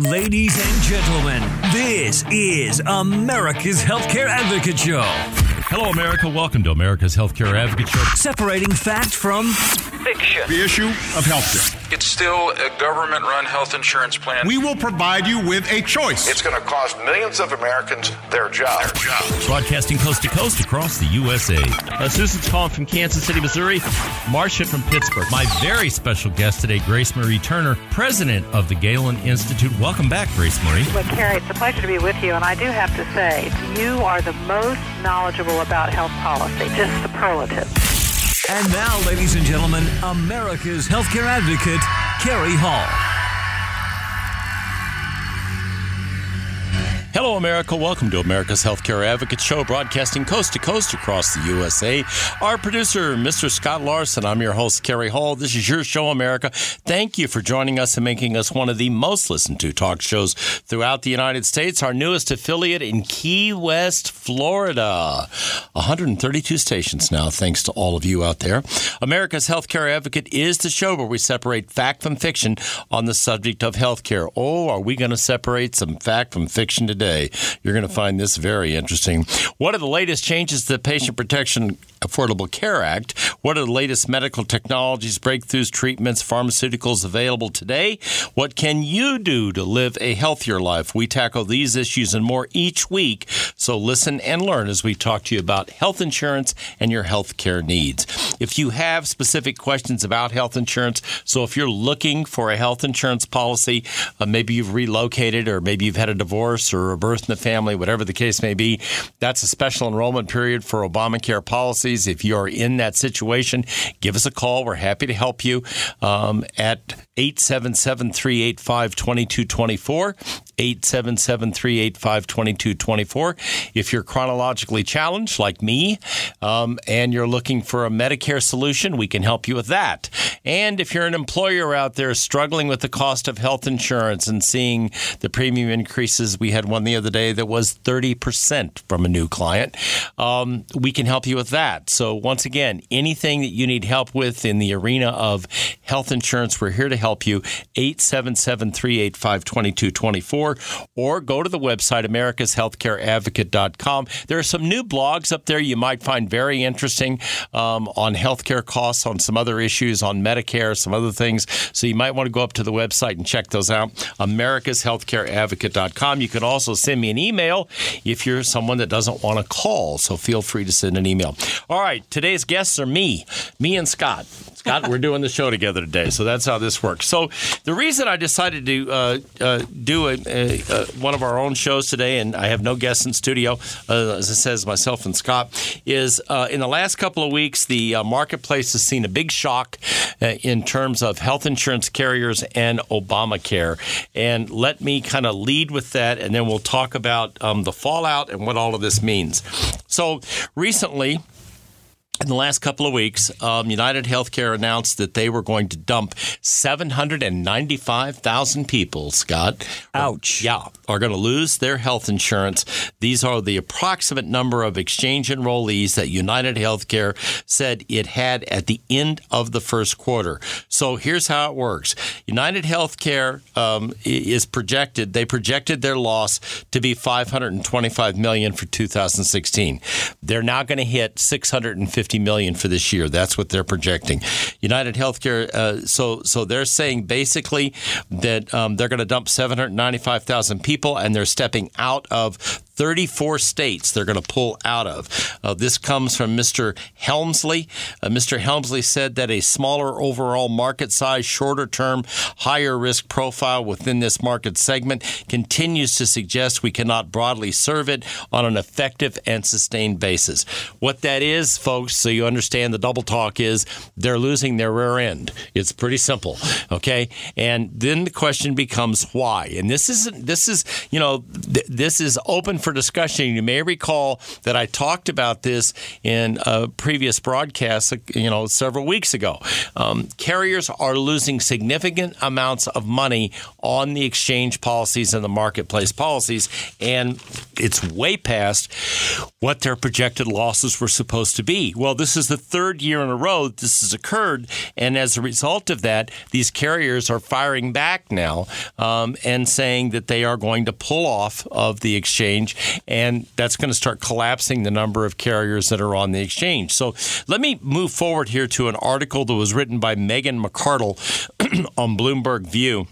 Ladies and gentlemen, this is America's Healthcare Advocate Show. Hello, America. Welcome to America's Healthcare Advocate Show. Separating fact from fiction. The issue of healthcare. It's still a government run health insurance plan. We will provide you with a choice. It's going to cost millions of Americans their jobs. Their jobs. Broadcasting coast to coast across the USA. Uh, Susan's calling from Kansas City, Missouri. Marcia from Pittsburgh. My very special guest today, Grace Marie Turner, president of the Galen Institute. Welcome back, Grace Marie. Well, Cary, it's a pleasure to be with you. And I do have to say, you are the most knowledgeable about health policy, just superlative. And now, ladies and gentlemen, America's Healthcare Advocate, Cary Hall. Hello, America. Welcome to America's Healthcare Advocate Show, broadcasting coast to coast across the USA. Our producer, Mr. Scott Larson. I'm your host, Cary Hall. This is your show, America. Thank you for joining us and making us one of the most listened to talk shows throughout the United States. Our newest affiliate in Key West, Florida. 132 stations now, thanks to all of you out there. America's Healthcare Advocate is the show where we separate fact from fiction on the subject of healthcare. Oh, are we going to separate some fact from fiction today? Today. You're going to find this very interesting. What are the latest changes to the Patient Protection Affordable Care Act? What are the latest medical technologies, breakthroughs, treatments, pharmaceuticals available today? What can you do to live a healthier life? We tackle these issues and more each week. So listen and learn as we talk to you about health insurance and your health care needs. If you have specific questions about health insurance, so if you're looking for a health insurance policy, uh, maybe you've relocated or maybe you've had a divorce or a birth in the family, whatever the case may be, that's a special enrollment period for Obamacare policies. If you're in that situation, give us a call. We're happy to help you um, at 877 385 2224. 877 385 2224. If you're chronologically challenged, like me, um, and you're looking for a Medicare solution, we can help you with that. And if you're an employer out there struggling with the cost of health insurance and seeing the premium increases, we had one the other day that was 30% from a new client, um, we can help you with that. So, once again, anything that you need help with in the arena of health insurance, we're here to help you. 877 385 2224 or go to the website americashealthcareadvocate.com. There are some new blogs up there you might find very interesting um, on healthcare costs, on some other issues, on Medicare, some other things. So you might want to go up to the website and check those out. americashealthcareadvocate.com. You can also send me an email if you're someone that doesn't want to call. So feel free to send an email. All right, today's guests are me, me and Scott. Scott, we're doing the show together today, so that's how this works. So the reason I decided to uh, uh, do a, a, a, one of our own shows today, and I have no guests in studio, uh, as it says myself and Scott, is uh, in the last couple of weeks the uh, marketplace has seen a big shock uh, in terms of health insurance carriers and Obamacare. And let me kind of lead with that, and then we'll talk about um, the fallout and what all of this means. So recently in the last couple of weeks, um, United Healthcare announced that they were going to dump 795,000 people, Scott. Ouch. yeah, are going to lose their health insurance. These are the approximate number of exchange enrollees that United Healthcare said it had at the end of the first quarter. So here's how it works United Healthcare um, is projected, they projected their loss to be 525 million for 2016. They're now going to hit 650 50 million for this year. That's what they're projecting. United Healthcare, uh, so so they're saying basically that um, they're going to dump 795,000 people, and they're stepping out of 34 states they're going to pull out of. Uh, this comes from Mr. Hemsley. Uh, Mr. Hemsley said that a smaller overall market size, shorter term, higher risk profile within this market segment continues to suggest we cannot broadly serve it on an effective and sustained basis. What that is, folks, so you understand the double talk is they're losing their rear end. It's pretty simple, okay? And then the question becomes why. And this isn't. This is you know th- this is open for discussion. You may recall that I talked about this in a previous broadcast, you know, several weeks ago. Um, carriers are losing significant amounts of money on the exchange policies and the marketplace policies, and it's way past what their projected losses were supposed to be. Well, this is the third year in a row this has occurred, and as a result of that, these carriers are firing back now um, and saying that they are going to pull off of the exchange, and that's going to start collapsing the number of carriers that are on the exchange. So let me move forward here to an article that was written by Megan McArdle on Bloomberg View.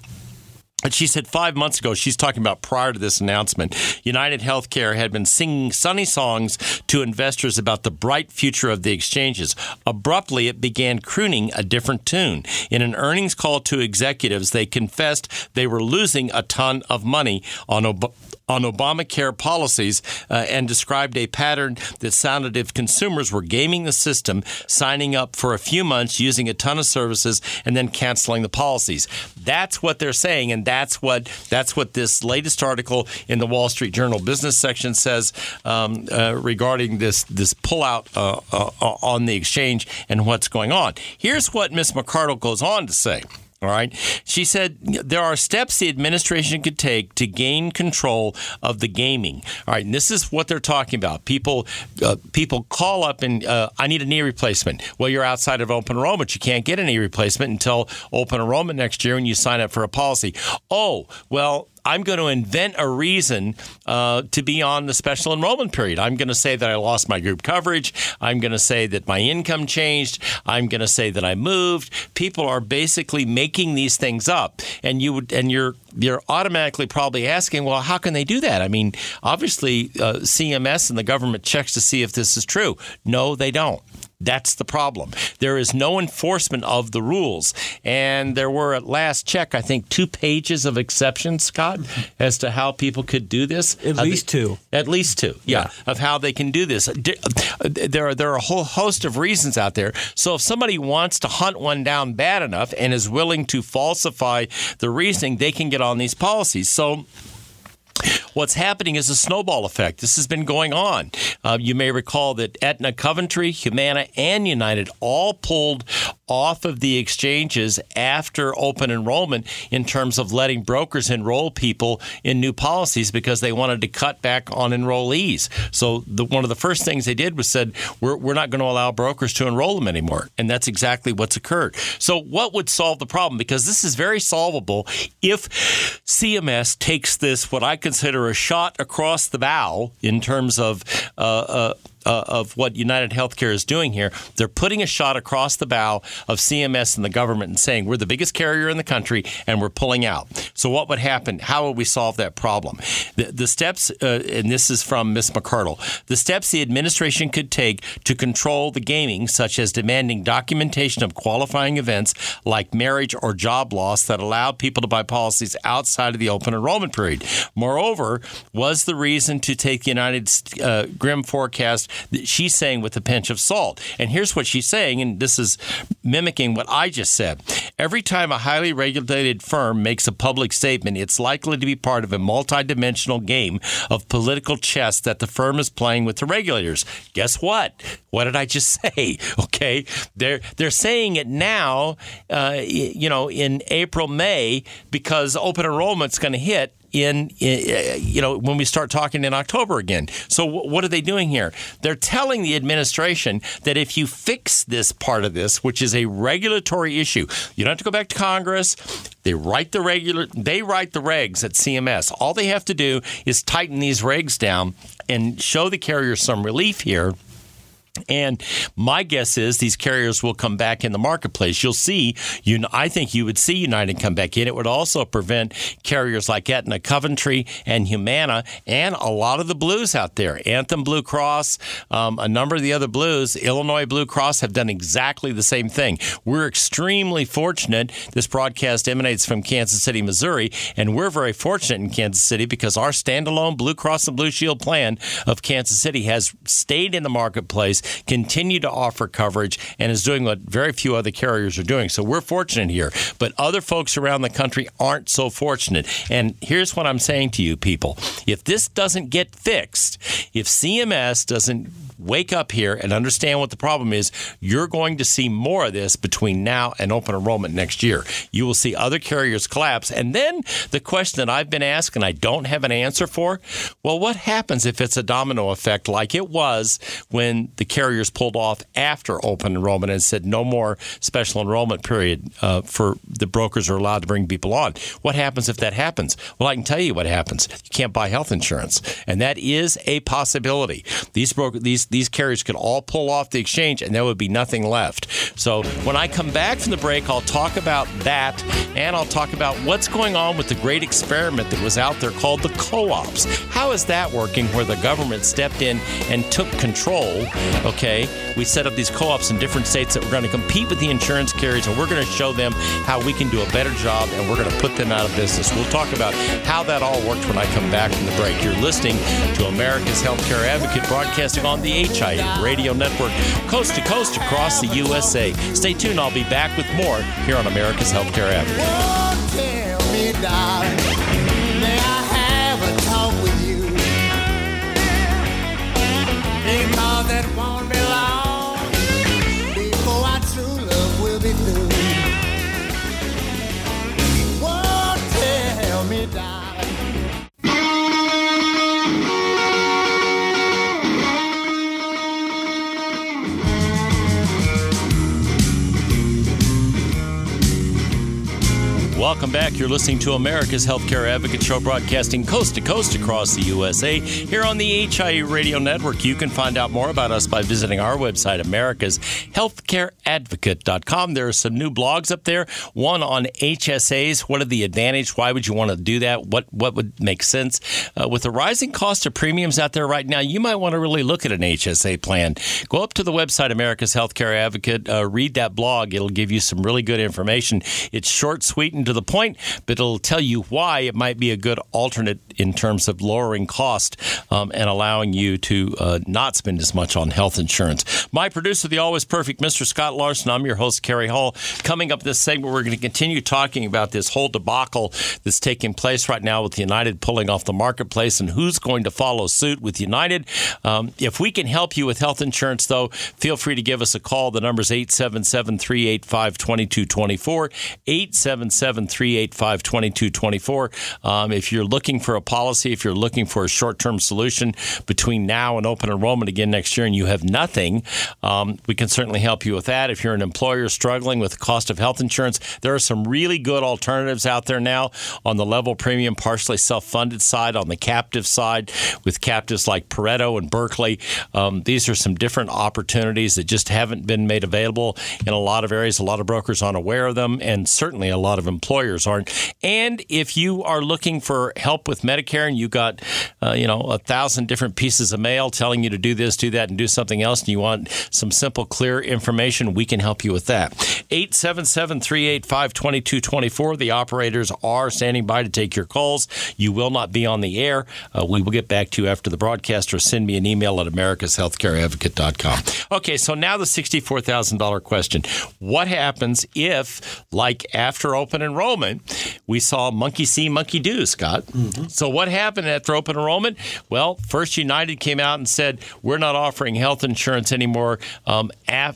And she said five months ago, she's talking about prior to this announcement, United Healthcare had been singing sunny songs to investors about the bright future of the exchanges. Abruptly, it began crooning a different tune. In an earnings call to executives, they confessed they were losing a ton of money on Ob- on Obamacare policies uh, and described a pattern that sounded if consumers were gaming the system, signing up for a few months, using a ton of services, and then canceling the policies. That's what they're saying, and that's what that's what this latest article in the Wall Street Journal business section says um, uh, regarding this this pullout uh, uh on the exchange and what's going on. Here's what Ms. McArdle goes on to say. All right. She said there are steps the administration could take to gain control of the gaming. All right. And this is what they're talking about. People uh, people call up and uh, I need a knee replacement. Well, you're outside of open enrollment. You can't get a knee replacement until open enrollment next year when you sign up for a policy. Oh, well, I'm going to invent a reason uh, to be on the special enrollment period. I'm going to say that I lost my group coverage. I'm going to say that my income changed. I'm going to say that I moved. People are basically making these things up, and you would, and you're you're automatically probably asking, well, how can they do that? I mean, obviously, uh, CMS and the government checks to see if this is true. No, they don't. That's the problem. There is no enforcement of the rules. And there were, at last check, I think, two pages of exceptions, Scott, as to how people could do this. At uh, least two. At least two, yeah, yeah, of how they can do this. There are, there are a whole host of reasons out there. So if somebody wants to hunt one down bad enough and is willing to falsify the reasoning, they can get on these policies. So What's happening is a snowball effect. This has been going on. Uh, you may recall that Aetna, Coventry, Humana, and United all pulled off of the exchanges after open enrollment in terms of letting brokers enroll people in new policies because they wanted to cut back on enrollees. So the, one of the first things they did was said we're, we're not going to allow brokers to enroll them anymore, and that's exactly what's occurred. So what would solve the problem? Because this is very solvable if CMS takes this what I consider a shot across the bow in terms of uh, uh, of what United Healthcare is doing here. They're putting a shot across the bow of CMS and the government and saying we're the biggest carrier in the country and we're pulling out. So what would happen? How would we solve that problem? The, the steps, uh, and this is from Ms. McArdle, the steps the administration could take to control the gaming, such as demanding documentation of qualifying events like marriage or job loss that allowed people to buy policies outside of the open enrollment period. Moreover, was the reason to take the United uh, Grim forecast she's saying with a pinch of salt. And here's what she's saying, and this is mimicking what I just said. Every time a highly regulated firm makes a public statement, it's likely to be part of a multidimensional game of political chess that the firm is playing with the regulators. Guess what? What did I just say? Okay, they're they're saying it now, uh, you know, in April, May, because open enrollment's going to hit in, in, you know when we start talking in October again. So what are they doing here? They're telling the administration that if you fix this part of this, which is a regulatory issue, you don't have to go back to Congress. They write the regular they write the regs at CMS. All they have to do is tighten these regs down and show the carriers some relief here and my guess is these carriers will come back in the marketplace. You'll see, you know, I think you would see United come back in. It would also prevent carriers like Aetna, Coventry, and Humana, and a lot of the blues out there. Anthem Blue Cross, um, a number of the other blues, Illinois Blue Cross have done exactly the same thing. We're extremely fortunate. This broadcast emanates from Kansas City, Missouri, and we're very fortunate in Kansas City because our standalone Blue Cross and Blue Shield plan of Kansas City has stayed in the marketplace continue to offer coverage and is doing what very few other carriers are doing. So we're fortunate here, but other folks around the country aren't so fortunate. And here's what I'm saying to you people. If this doesn't get fixed, if CMS doesn't wake up here and understand what the problem is, you're going to see more of this between now and open enrollment next year. You will see other carriers collapse. And then the question that I've been asked and I don't have an answer for well, what happens if it's a domino effect like it was when the carriers pulled off after open enrollment and said no more special enrollment period uh, for the brokers are allowed to bring people on? What happens if that happens? Well, I can tell you what happens. You can't buy health insurance, and that is a possibility. These broker these these carriers could all pull off the exchange, and there would be nothing left. So when I come back from the break, I'll talk about that, and I'll talk about what's going on with the great experiment that was out there called the co-ops. How is that working? Where the government stepped in and took control. Okay, we set up these co-ops in different states that we're going to compete with the insurance carriers, and we're going to show them how we can do a better job, and we're going to put them out of business. We'll talk about how that all worked when I come back from the break. You're listening to America's Healthcare Advocate, broadcasting on the HIA Radio Network, coast to coast across the USA. Stay tuned. I'll be back with more here on America's Healthcare Advocate. Oh, Welcome back. You're listening to America's Healthcare Advocate Show, broadcasting coast to coast across the USA. Here on the HIE Radio Network, you can find out more about us by visiting our website, americashealthcareadvocate.com. There are some new blogs up there. One on HSAs. What are the advantage? Why would you want to do that? What what would make sense? Uh, with the rising cost of premiums out there right now, you might want to really look at an HSA plan. Go up to the website, America's Healthcare Advocate. Uh, read that blog. It'll give you some really good information. It's short, sweet, and to the point, but it'll tell you why it might be a good alternate in terms of lowering cost um, and allowing you to uh, not spend as much on health insurance. My producer, the always perfect Mr. Scott Larson. I'm your host, Cary Hall. Coming up this segment, we're going to continue talking about this whole debacle that's taking place right now with United pulling off the marketplace and who's going to follow suit with United. Um, if we can help you with health insurance, though, feel free to give us a call. The number is 877 385 2224. 877 385 2224. Um, If you're looking for a policy, if you're looking for a short term solution between now and open enrollment again next year and you have nothing, um, we can certainly help you with that. If you're an employer struggling with the cost of health insurance, there are some really good alternatives out there now on the level premium, partially self funded side, on the captive side, with captives like Pareto and Berkley. Um, these are some different opportunities that just haven't been made available in a lot of areas. A lot of brokers aren't aware of them, and certainly a lot of employers aren't. And if you are looking for help with Medicare and you got, uh, you know, a thousand different pieces of mail telling you to do this, do that, and do something else, and you want some simple, clear information, we can help you with that. 877 385 2224. The operators are standing by to take your calls. You will not be on the air. Uh, we will get back to you after the broadcast or send me an email at americashealthcareadvocate.com. Okay, so now the $64,000 question. What happens if, like after open enrollment, we saw monkey see, monkey do, Scott? So what happened after open enrollment? Well, First United came out and said, we're not offering health insurance anymore um,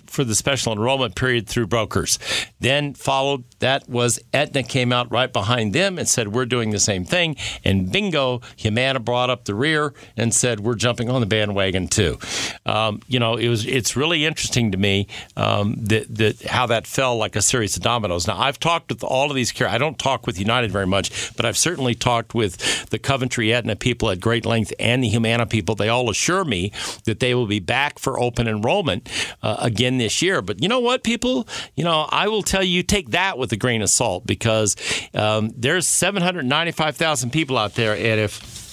for the special enrollment period through brokers. Then followed that was Aetna came out right behind them and said, we're doing the same thing. And bingo, Humana brought up the rear and said, we're jumping on the bandwagon too. Um, you know, it was it's really interesting to me um, that, that how that fell like a series of dominoes. Now, I've talked with all of these care. I don't talk with United very much, but I've certainly talked with the Coventry Aetna people at great length and the Humana people. They all assure me that they will be back for open enrollment uh, again this year. But you know what, people? You know, I will tell you, take that with a grain of salt because um, there's 795,000 people out there, and if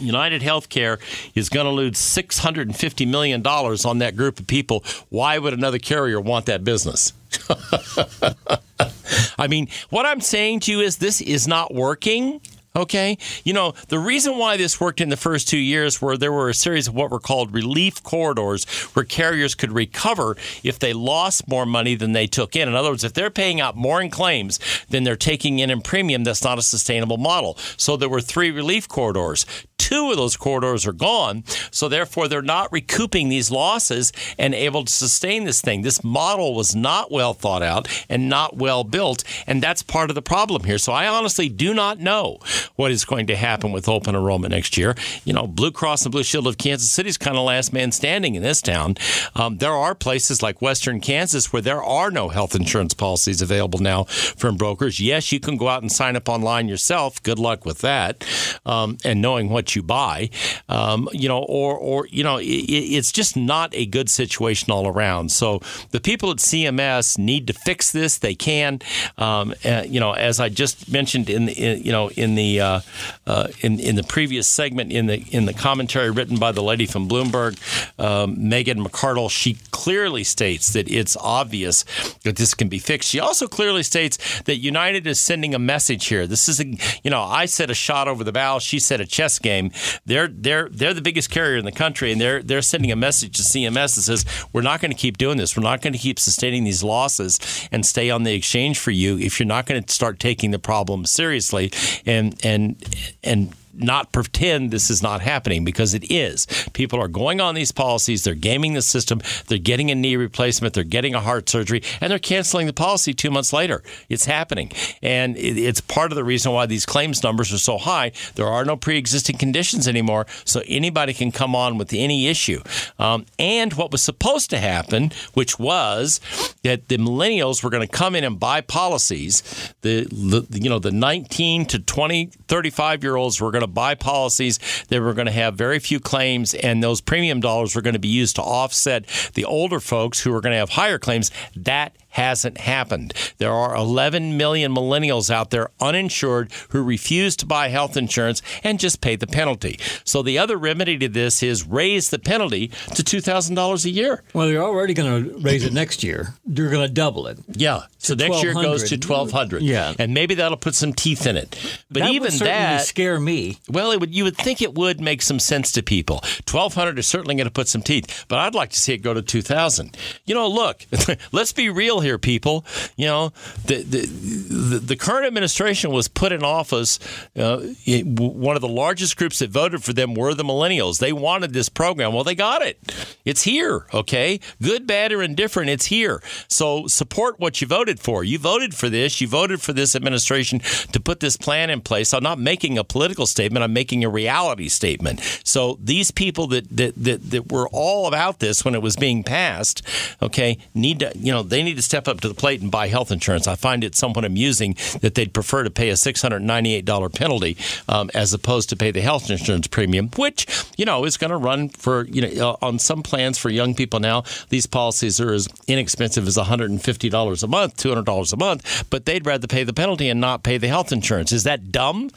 United Healthcare is going to lose $650 million on that group of people. Why would another carrier want that business? I mean, what I'm saying to you is this is not working. Okay? You know, the reason why this worked in the first two years were there were a series of what were called relief corridors where carriers could recover if they lost more money than they took in. In other words, if they're paying out more in claims than they're taking in in premium, that's not a sustainable model. So there were three relief corridors. Two of those corridors are gone, so therefore they're not recouping these losses and able to sustain this thing. This model was not well thought out and not well built, and that's part of the problem here. So I honestly do not know what is going to happen with open enrollment next year. You know, Blue Cross and Blue Shield of Kansas City is kind of last man standing in this town. Um, there are places like Western Kansas where there are no health insurance policies available now from brokers. Yes, you can go out and sign up online yourself. Good luck with that, um, and knowing what you buy. Um, you know, or or you know, it, it's just not a good situation all around. So the people at CMS need to fix this. They can. Uh, you know, as I just mentioned in the in, you know in the uh, uh, in in the previous segment in the in the commentary written by the lady from Bloomberg, um, Megan McArdle, she clearly states that it's obvious that this can be fixed. She also clearly states that United is sending a message here. This is a you know I said a shot over the bow. She said a chess game. They're they're they're the biggest carrier in the country, and they're they're sending a message to CMS that says we're not going to keep doing this. We're not going to keep sustaining these losses and stay on the exchange for you if you're not going to start taking the problem seriously and and and not pretend this is not happening because it is. People are going on these policies, they're gaming the system, they're getting a knee replacement, they're getting a heart surgery, and they're canceling the policy two months later. It's happening. And it's part of the reason why these claims numbers are so high. There are no pre existing conditions anymore, so anybody can come on with any issue. Um, and what was supposed to happen, which was that the millennials were going to come in and buy policies, the, the you know the 19 to 20, 35 year olds were going to buy policies that were going to have very few claims, and those premium dollars were going to be used to offset the older folks who were going to have higher claims. That hasn't happened. There are 11 million millennials out there uninsured who refuse to buy health insurance and just pay the penalty. So the other remedy to this is raise the penalty to $2,000 a year. Well, you're already going to raise it next year. You're going to double it. Yeah. So next year it goes to 1200 Yeah. And maybe that'll put some teeth in it. But that even that scare me. well, it would, you would think it would make some sense to people. Twelve hundred is certainly going to put some teeth, but I'd like to see it go to two thousand. You know, look, let's be real here, people. You know, the the, the, the current administration was put in office. Uh, it- one of the largest groups that voted for them were the millennials. They wanted this program. Well, they got it. It's here. Okay, good, bad, or indifferent. It's here. So support what you voted for. You voted for this. You voted for this administration to put this plan in place. I'm not making a political statement. I'm making a reality statement. So these people that that that, that were all about this when it was being passed, okay, need to you know they need to step up to the plate and buy health insurance. I find it somewhat amusing that they'd prefer to pay a six hundred ninety eight dollar penalty um, as opposed to pay the health insurance premium, which you know is going to run for you know uh, on some plans for young people now. These policies are as inexpensive as one hundred and fifty dollars a month, two hundred dollars a month, but they'd rather pay the penalty and not pay the health insurance. Is that dumb?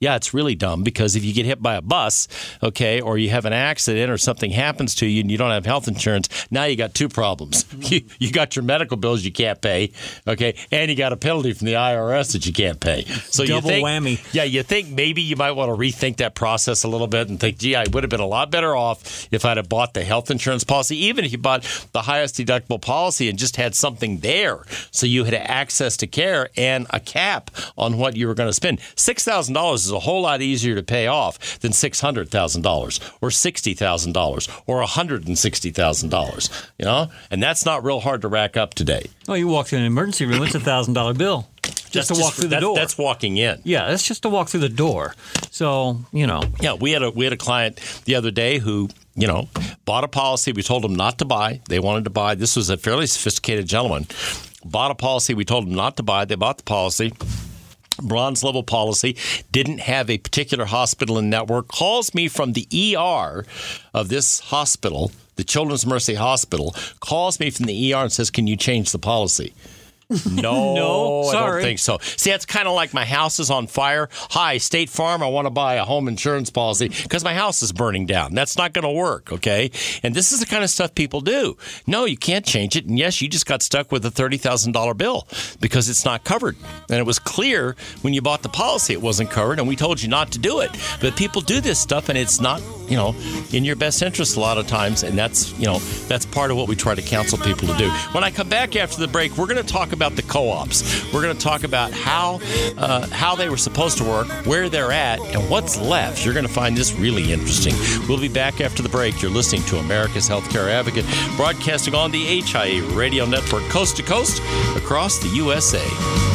Yeah, it's really dumb because if you get hit by a bus, okay, or you have an accident or something happens to you and you don't have health insurance, now you got two problems. You, you got your medical bills you can't pay, okay, and you got a penalty from the IRS that you can't pay. So you Double think, whammy. Yeah, you think maybe you might want to rethink that process a little bit and think, gee, I would have been a lot better off if I'd have bought the health insurance policy, even if you bought the highest deductible policy and just had something there so you had access to care and a cap on what you were going to spend. Six thousand dollars is a whole lot easier to pay off than six hundred thousand dollars or sixty thousand dollars or hundred and sixty thousand dollars. You know, and that's not real hard to rack up today. Oh, you walk through an emergency room, it's a thousand dollar bill just That's to walk through the that's- door. That's walking in. yeah, that's just to walk through the door. So you know, Yeah, we had a we had a client the other day who you know bought a policy. We told him not to buy. They wanted to buy. This was a fairly sophisticated gentleman. Bought a policy. We told him not to buy. They bought the policy. Bronze level policy didn't have a particular hospital in network. Calls me from the ER of this hospital, the Children's Mercy Hospital. Calls me from the ER and says, "Can you change the policy?" No, No, I don't think so. See, that's kind of like my house is on fire. Hi, State Farm, I want to buy a home insurance policy because my house is burning down. That's not going to work, okay? And this is the kind of stuff people do. No, you can't change it. And yes, you just got stuck with a $30,000 bill because it's not covered. And it was clear when you bought the policy it wasn't covered, and we told you not to do it. But people do this stuff, and it's not, you know, in your best interest a lot of times. And that's, you know, that's part of what we try to counsel people to do. When I come back after the break, we're going to talk about the co-ops. We're going to talk about how uh, how they were supposed to work, where they're at, and what's left. You're going to find this really interesting. We'll be back after the break. You're listening to America's Healthcare Advocate, broadcasting on the HIA Radio Network, coast to coast across the USA.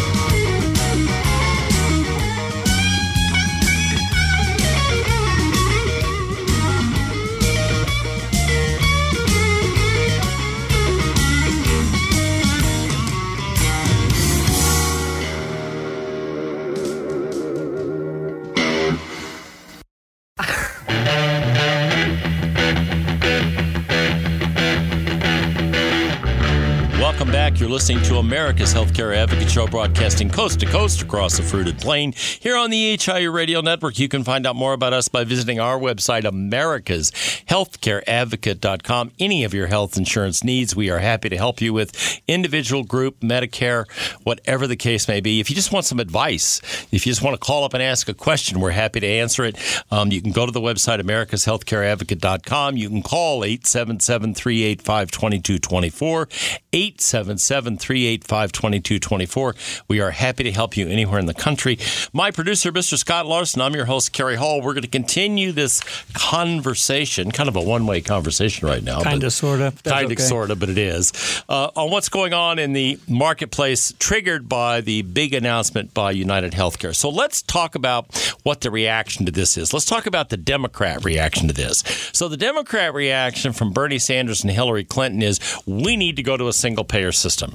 Listening to America's Healthcare Advocate Show, broadcasting coast to coast across the fruited plain. Here on the HIA Radio Network, you can find out more about us by visiting our website, americashealthcareadvocate.com. Any of your health insurance needs, we are happy to help you with individual, group, Medicare, whatever the case may be. If you just want some advice, if you just want to call up and ask a question, we're happy to answer it. Um, you can go to the website, americashealthcareadvocate.com. You can call 877 385 2224. 877 385 2224. We are happy to help you anywhere in the country. My producer, Mr. Scott Larson, I'm your host, Cary Hall. We're going to continue this conversation, kind of a one way conversation right now. Kind of, sort of. Kind of, sort of, but it is. Uh, on what's going on in the marketplace, triggered by the big announcement by United Healthcare. So let's talk about what the reaction to this is. Let's talk about the Democrat reaction to this. So the Democrat reaction from Bernie Sanders and Hillary Clinton is we need to go to a single payer system.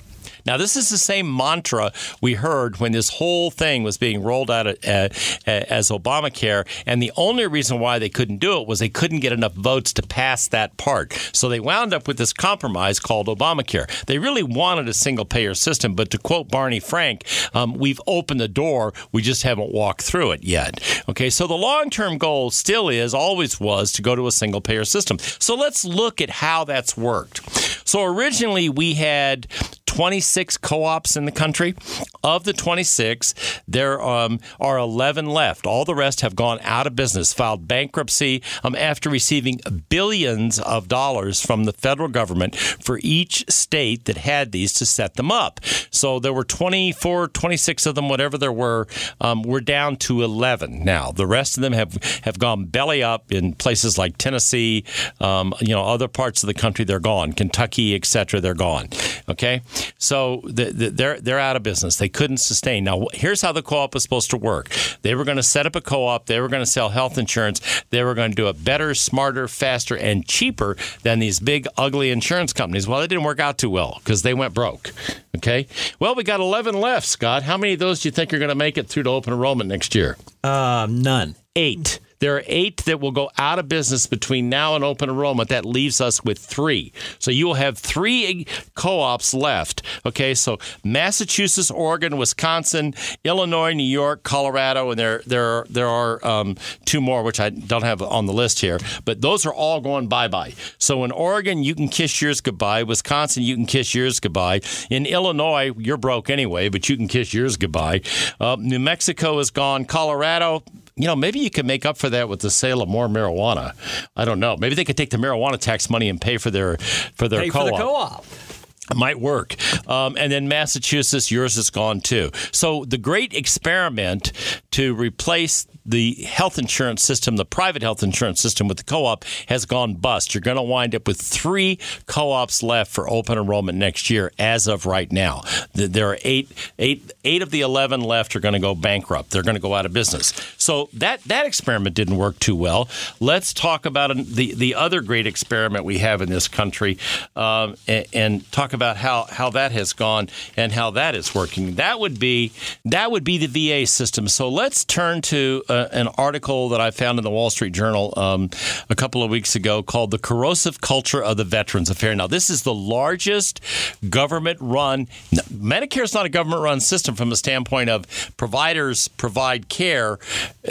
Now, this is the same mantra we heard when this whole thing was being rolled out as Obamacare. And the only reason why they couldn't do it was they couldn't get enough votes to pass that part. So they wound up with this compromise called Obamacare. They really wanted a single payer system, but to quote Barney Frank, um, we've opened the door, we just haven't walked through it yet. Okay, so the long term goal still is, always was, to go to a single payer system. So let's look at how that's worked. So originally we had 26 co-ops in the country. Of the 26, there um, are 11 left. All the rest have gone out of business, filed bankruptcy um, after receiving billions of dollars from the federal government for each state that had these to set them up. So there were 24, 26 of them, whatever there were. Um, we're down to 11 now. The rest of them have have gone belly up in places like Tennessee, um, you know, other parts of the country. They're gone. Kentucky, et cetera, They're gone. Okay, so the, the, they're they're out of business. They couldn't sustain. Now, here's how the co-op was supposed to work. They were going to set up a co-op. They were going to sell health insurance. They were going to do it better, smarter, faster, and cheaper than these big, ugly insurance companies. Well, it didn't work out too well because they went broke. Okay. Well, we got 11 left, Scott. How many of those do you think are going to make it through to open enrollment next year? Um, none. Eight. There are eight that will go out of business between now and open enrollment. That leaves us with three. So you will have three co ops left. Okay, so Massachusetts, Oregon, Wisconsin, Illinois, New York, Colorado, and there, there, are, there are um, two more, which I don't have on the list here, but those are all going bye bye. So in Oregon, you can kiss yours goodbye. Wisconsin, you can kiss yours goodbye. In Illinois, you're broke anyway, but you can kiss yours goodbye. Uh, New Mexico is gone. Colorado, you know, maybe you can make up for that with the sale of more marijuana. I don't know. Maybe they could take the marijuana tax money and pay for their for their Pay co-op. for the co-op. It might work. Um, and then Massachusetts, yours is gone too. So the great experiment to replace the health insurance system, the private health insurance system with the co-op has gone bust. You're going to wind up with three co-ops left for open enrollment next year as of right now. Th- There are eight, eight, eight of the 11 left are going to go bankrupt. They're going to go out of business. So that, that experiment didn't work too well. Let's talk about the, the other great experiment we have in this country um, and, and talk about how, how that has gone and how that is working. That would be that would be the VA system. So let's turn to uh, an article that I found in the Wall Street Journal um, a couple of weeks ago called "The Corrosive Culture of the Veterans Affair." Now, this is the largest government-run. Medicare is not a government-run system from the standpoint of providers provide care, uh,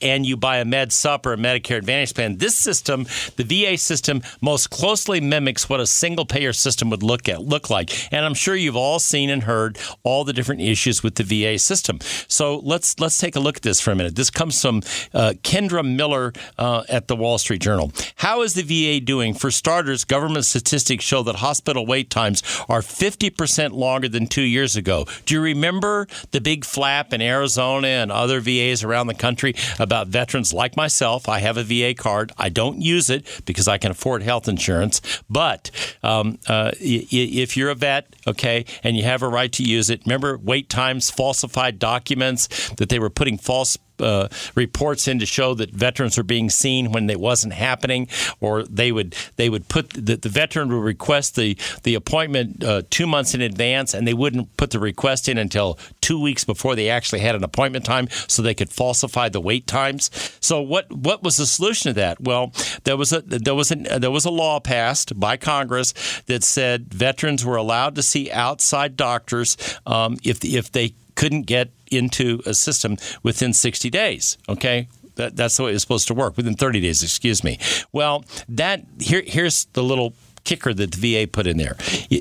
and you buy a Med Sup or a Medicare Advantage plan. This system, the VA system, most closely mimics what a single-payer system would look at look like. And I'm sure you've all seen and heard all the different issues with the VA system. So let's let's take a look at this for a minute. This comes from uh, Kendra Miller uh, at the Wall Street Journal. How is the VA doing? For starters, government statistics show that hospital wait times are 50% longer than two years ago. Do you remember the big flap in Arizona and other VAs around the country about veterans like myself? I have a VA card. I don't use it because I can afford health insurance. But um, uh, if you're a vet, okay, and you have a right to use it, remember wait times, falsified documents, that they were putting false uh, reports in to show that veterans were being seen when it wasn't happening, or they would they would put the, the veteran would request the the appointment uh, two months in advance, and they wouldn't put the request in until two weeks before they actually had an appointment time, so they could falsify the wait times. So what what was the solution to that? Well, there was a there was a there was a law passed by Congress that said veterans were allowed to see outside doctors um, if if they couldn't get into a system within 60 days. Okay, that, that's the way it's supposed to work within 30 days. Excuse me. Well, that here here's the little kicker that the VA put in there.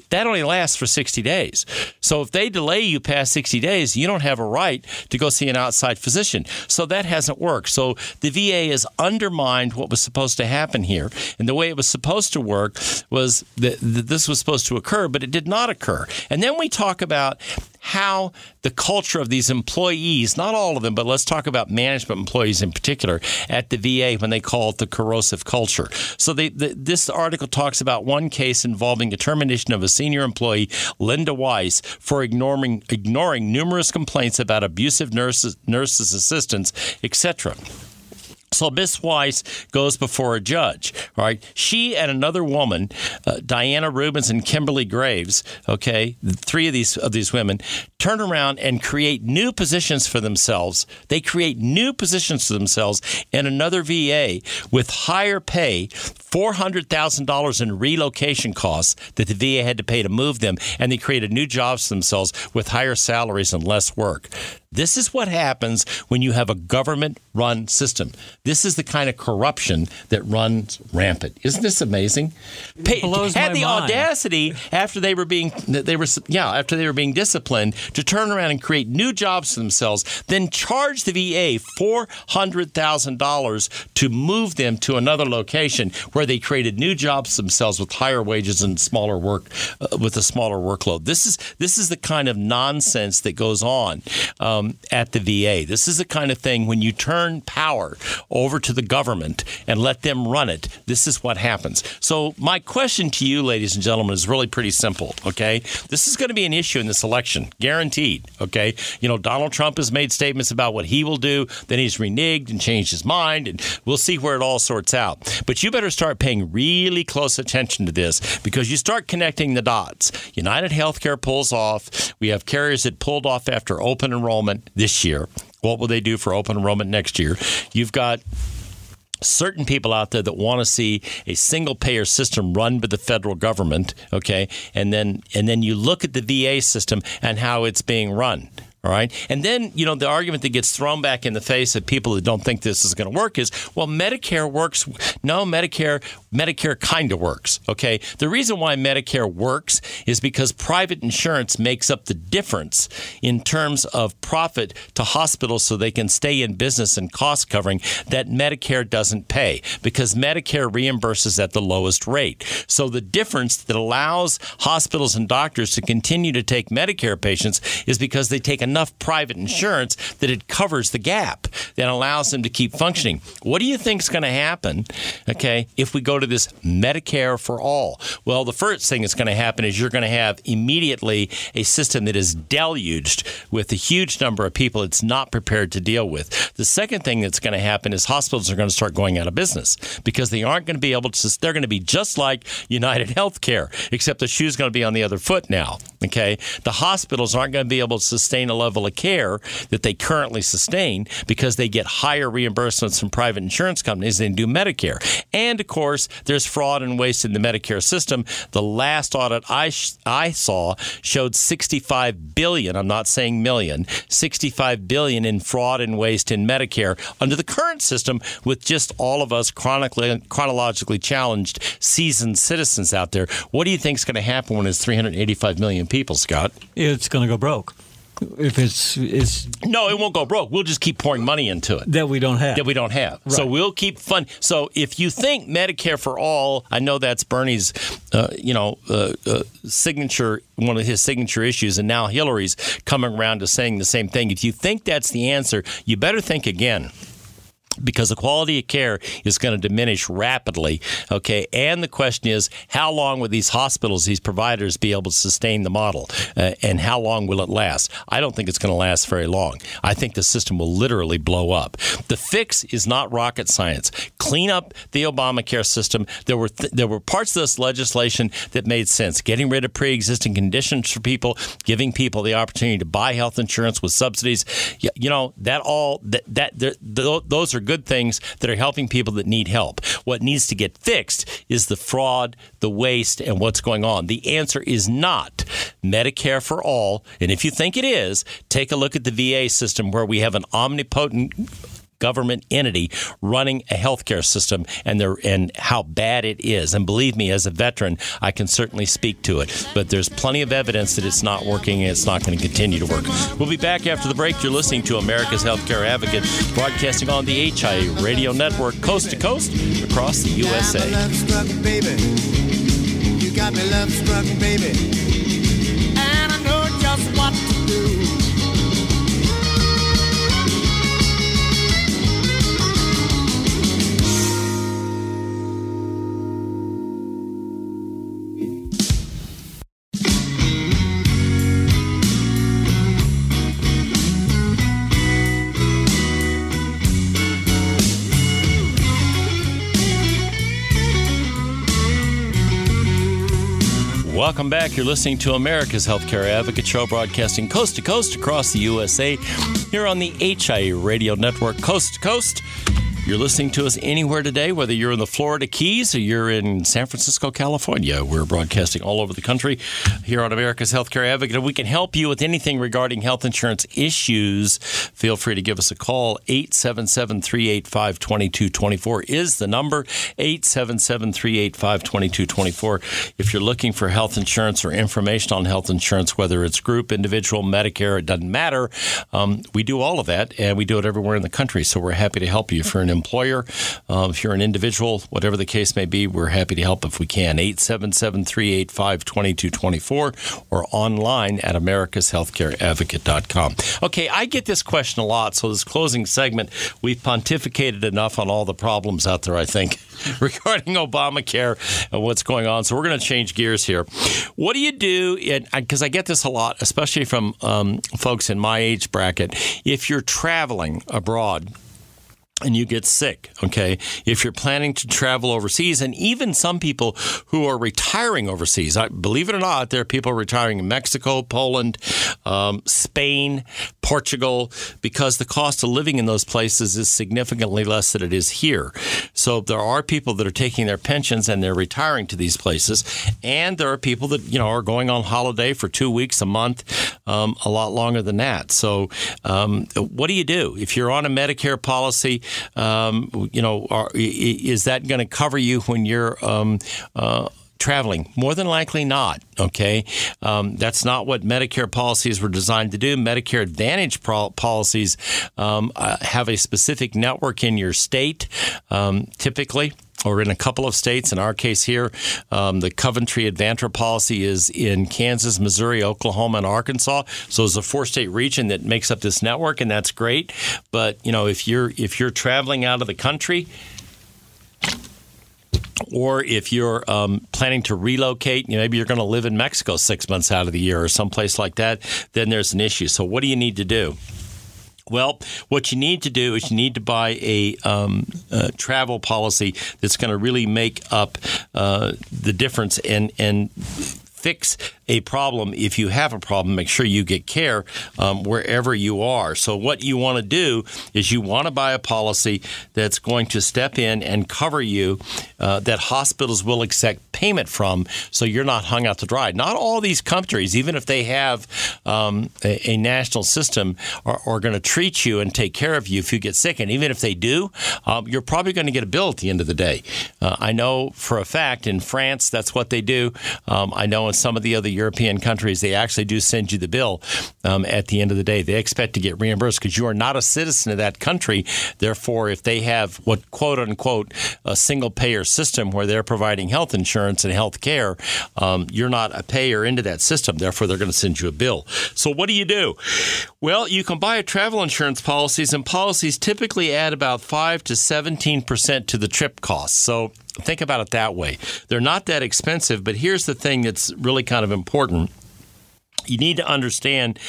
That only lasts for 60 days. So if they delay you past 60 days, you don't have a right to go see an outside physician. So that hasn't worked. So the VA has undermined what was supposed to happen here. And the way it was supposed to work was that this was supposed to occur, but it did not occur. And then we talk about how the culture of these employees, not all of them, but let's talk about management employees in particular at the VA when they call it the corrosive culture. So they, the, this article talks about one case involving a termination of a senior employee, Linda Weiss, for ignoring, ignoring numerous complaints about abusive nurses, nurses assistants, etc. So Miss Weiss goes before a judge. Right, she and another woman, uh, Diana Rubens and Kimberly Graves. Okay, three of these of these women turn around and create new positions for themselves. They create new positions for themselves in another VA with higher pay, four hundred thousand dollars in relocation costs that the VA had to pay to move them, and they created new jobs for themselves with higher salaries and less work. This is what happens when you have a government run system. This is the kind of corruption that runs rampant. Isn't this amazing? Blows had the mind. audacity after they were being they were yeah, after they were being disciplined to turn around and create new jobs for themselves, then charge the VA $400,000 to move them to another location where they created new jobs themselves with higher wages and smaller work uh, with a smaller workload. This is this is the kind of nonsense that goes on. Um, Um, at the VA. This is the kind of thing when you turn power over to the government and let them run it, this is what happens. So, my question to you, ladies and gentlemen, is really pretty simple, okay? This is going to be an issue in this election, guaranteed, okay? You know, Donald Trump has made statements about what he will do, then he's reneged and changed his mind, and we'll see where it all sorts out. But you better start paying really close attention to this because you start connecting the dots. United Healthcare pulls off. We have carriers that pulled off after open enrollment this year. What will they do for open enrollment next year? You've got certain people out there that want to see a single payer system run by the federal government okay and then and then you look at the VA system and how it's being run all right. And then, you know, the argument that gets thrown back in the face of people that don't think this is going to work is, well, Medicare works. No, Medicare, Medicare kind of works. Okay. The reason why Medicare works is because private insurance makes up the difference in terms of profit to hospitals so they can stay in business and cost covering that Medicare doesn't pay because Medicare reimburses at the lowest rate. So the difference that allows hospitals and doctors to continue to take Medicare patients is because they take a enough private insurance that it covers the gap that allows them to keep functioning. What do you think is going to happen, okay, if we go to this Medicare for all? Well, the first thing that's going to happen is you're going to have immediately a system that is deluged with a huge number of people it's not prepared to deal with. The second thing that's going to happen is hospitals are going to start going out of business because they aren't going to be able to, they're going to be just like United Healthcare, except the shoe's going to be on the other foot now, okay? The hospitals aren't going to be able to sustain a level of care that they currently sustain because they get higher reimbursements from private insurance companies than do Medicare. And of course, there's fraud and waste in the Medicare system. The last audit I, I saw showed 65 billion, I'm not saying million, 65 billion in fraud and waste in Medicare under the current system with just all of us chronically, chronologically challenged seasoned citizens out there. What do you think is going to happen when it's 385 million people, Scott? It's going to go broke. If it's it's no, it won't go broke. We'll just keep pouring money into it that we don't have. That we don't have. Right. So we'll keep fun. So if you think Medicare for all, I know that's Bernie's, uh, you know, uh, uh, signature one of his signature issues, and now Hillary's coming around to saying the same thing. If you think that's the answer, you better think again because the quality of care is going to diminish rapidly. Okay, and the question is, how long will these hospitals, these providers, be able to sustain the model, uh, and how long will it last? I don't think it's going to last very long. I think the system will literally blow up. The fix is not rocket science. Clean up the Obamacare system. There were th- there were parts of this legislation that made sense. Getting rid of pre-existing conditions for people, giving people the opportunity to buy health insurance with subsidies. You, you know that all that that those are good things that are helping people that need help. What needs to get fixed is the fraud, the waste, and what's going on. The answer is not Medicare for all. And if you think it is, take a look at the VA system where we have an omnipotent government entity running a healthcare system and their and how bad it is. And believe me, as a veteran, I can certainly speak to it. But there's plenty of evidence that it's not working and it's not going to continue to work. We'll be back after the break. You're listening to America's Healthcare Advocate, broadcasting on the HIA Radio Network, coast to coast across the USA. Welcome back. You're listening to America's Healthcare Advocate Show, broadcasting coast to coast across the USA here on the HIA Radio Network, coast to coast. You're listening to us anywhere today, whether you're in the Florida Keys or you're in San Francisco, California. We're broadcasting all over the country here on America's Healthcare Advocate. we can help you with anything regarding health insurance issues, feel free to give us a call. 877 385 2224 is the number. 877 385 2224. If you're looking for health insurance or information on health insurance, whether it's group, individual, Medicare, it doesn't matter. Um, we do all of that, and we do it everywhere in the country. So we're happy to help you for an employer. Um, if you're an individual, whatever the case may be, we're happy to help if we can. 877 385 2224 or online at americashealthcareadvocate.com. Okay, I get this question a lot. So, this closing segment, we've pontificated enough on all the problems out there, I think, regarding Obamacare and what's going on. So, we're going to change gears here. What do you do? Because I get this a lot, especially from um, folks in my age bracket. If you're traveling abroad, and you get sick, okay? If you're planning to travel overseas, and even some people who are retiring overseas, I, believe it or not, there are people retiring in Mexico, Poland, um, Spain, Portugal, because the cost of living in those places is significantly less than it is here. So there are people that are taking their pensions and they're retiring to these places, and there are people that you know are going on holiday for two weeks, a month, um, a lot longer than that. So um, what do you do if you're on a Medicare policy? Um, you know, are, is that going to cover you when you're um, uh, traveling? More than likely not. Okay. Um, that's not what Medicare policies were designed to do. Medicare Advantage pro- policies um, uh, have a specific network in your state, um, typically or in a couple of states. In our case here, um, the Coventry Advantra policy is in Kansas, Missouri, Oklahoma, and Arkansas. So it's a four-state region that makes up this network, and that's great. But you know, if you're if you're traveling out of the country, or if you're um, planning to relocate, you know, maybe you're going to live in Mexico six months out of the year or someplace like that, then there's an issue. So, what do you need to do? Well, what you need to do is you need to buy a, um, a travel policy that's going to really make up uh, the difference and and fix a problem. If you have a problem, make sure you get care um, wherever you are. So, what you want to do is you want to buy a policy that's going to step in and cover you uh, that hospitals will accept payment from so you're not hung out to dry. Not all these countries, even if they have um, a, a, national system, are, are going to treat you and take care of you if you get sick. And even if they do, um, you're probably going to get a bill at the end of the day. Uh, I know for a fact in France that's what they do. Um, I know in some of the other European countries, they actually do send you the bill um, at the end of the day. They expect to get reimbursed because you are not a citizen of that country. Therefore, if they have what quote unquote a single payer system where they're providing health insurance and health care, um, you're not a payer into that system. Therefore, they're going to send you a bill. So, what do you do? Well, you can buy travel insurance policies, and policies typically add about 5 to 17% to the trip cost. So, think about it that way. They're not that expensive, but here's the thing that's really kind of important you need to understand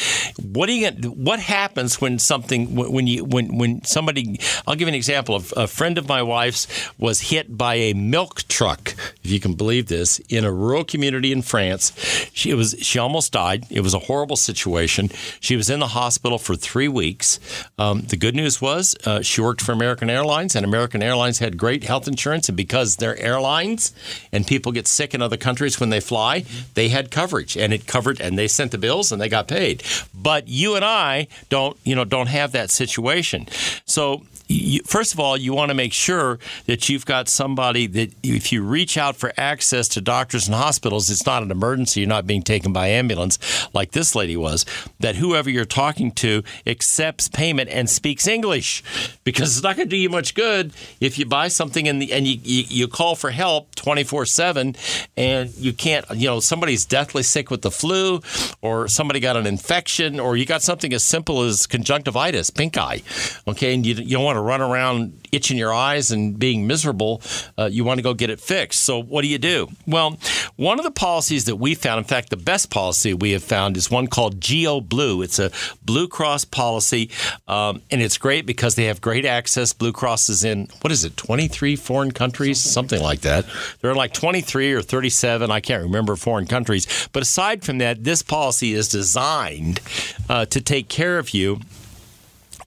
what do you what happens when something when you when when somebody I'll give you an example of a friend of my wife's was hit by a milk truck if you can believe this in a rural community in France. She was she almost died. It was a horrible situation. She was in the hospital for three weeks. Um, the good news was uh, she worked for American Airlines and American Airlines had great health insurance and because they're airlines and people get sick in other countries when they fly they had coverage and it covered and they sent the bills and they got paid. But you and I don't, you know, don't have that situation. So you, first of all, you want to make sure that you've got somebody that if you reach out for access to doctors and hospitals, it's not an emergency. You're not being taken by ambulance like this lady was. That whoever you're talking to accepts payment and speaks English, because it's not going to do you much good if you buy something and, the, and you, you, you call for help 24 seven and you can't. You know, somebody's deathly sick with the flu, or somebody got an infection, or you got something as simple as conjunctivitis, pink eye. Okay, and you, you don't want to to run around itching your eyes and being miserable. Uh, you want to go get it fixed. So, what do you do? Well, one of the policies that we found, in fact, the best policy we have found is one called Geo Blue. It's a Blue Cross policy, um, and it's great because they have great access. Blue Cross is in, what is it, 23 foreign countries? Something like that. They're in like 23 or 37, I can't remember, foreign countries. But aside from that, this policy is designed uh, to take care of you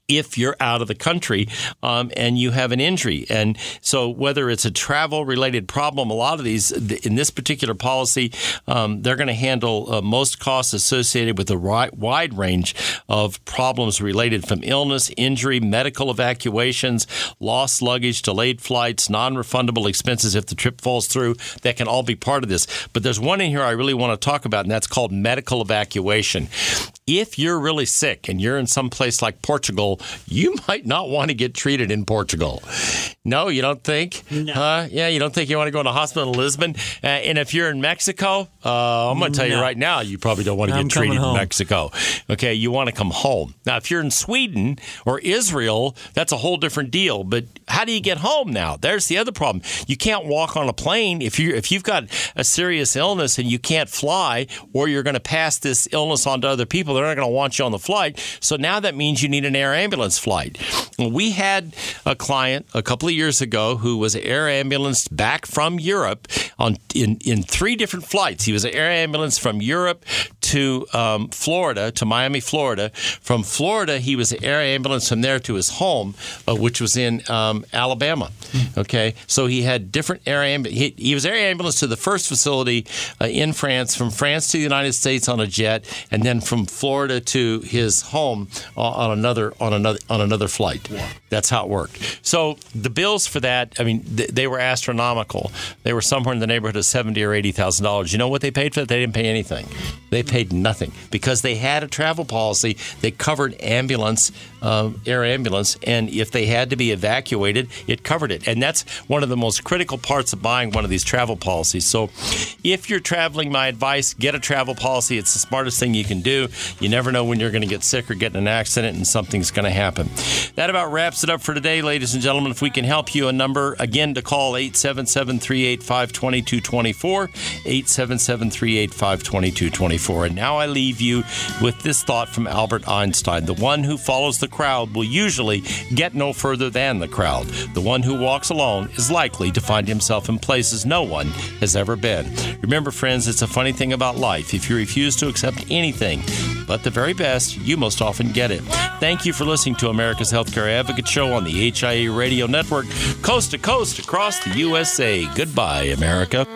if you're out of the country um, and you have an injury. And so, whether it's a travel related problem, a lot of these, in this particular policy, um, they're going to handle uh, most costs associated with a wide range of problems related from illness, injury, medical evacuations, lost luggage, delayed flights, non refundable expenses if the trip falls through. That can all be part of this. But there's one in here I really want to talk about, and that's called medical evacuation. If you're really sick and you're in some place like Portugal, you might not want to get treated in Portugal. No, you don't think? No. Uh, yeah, you don't think you want to go to a hospital in Lisbon? Uh, and if you're in Mexico, uh, I'm going to tell no. you right now, you probably don't want to get treated in Mexico. Okay, you want to come home. Now, if you're in Sweden or Israel, that's a whole different deal. But how do you get home now? There's the other problem. You can't walk on a plane if you if you've got a serious illness and you can't fly, or you're going to pass this illness on to other people. They're not going to want you on the flight. So now that means you need an air ambulance flight. We had a client a couple of years ago who was air ambulanced back from Europe on in, in three different flights. He was air ambulance from Europe to um, Florida, to Miami, Florida. From Florida, he was air ambulance from there to his home, uh, which was in um, Alabama. Okay, so he had different air ambulance. He, he, was air ambulance to the first facility uh, in France, from France to the United States on a jet, and then from Florida to his home uh, on another on another on another flight. That's how it worked. So the bills for that, I mean, th- they were astronomical. They were somewhere in the neighborhood of seventy or eighty thousand dollars. You know what they paid for that? They didn't pay anything. They paid nothing because they had a travel policy. They covered ambulance, uh, air ambulance, and if they had to be evacuated, it covered it. And that's one of the most critical parts of buying one of these travel policies. So if you're traveling, my advice: get a travel policy. It's the smartest thing you can do. You never know when you're going to get sick or get in an accident, and something's going to happen. That about wraps it up for today, ladies and gentlemen. If we can help you, a number again to call 877 385 2224. 877 385 2224. And now I leave you with this thought from Albert Einstein The one who follows the crowd will usually get no further than the crowd. The one who walks alone is likely to find himself in places no one has ever been. Remember, friends, it's a funny thing about life. If you refuse to accept anything but the very best, you most often get it. Thank you for listening to America's Healthcare Advocate Show on the HIA Radio Network, coast to coast across the USA. Goodbye, America.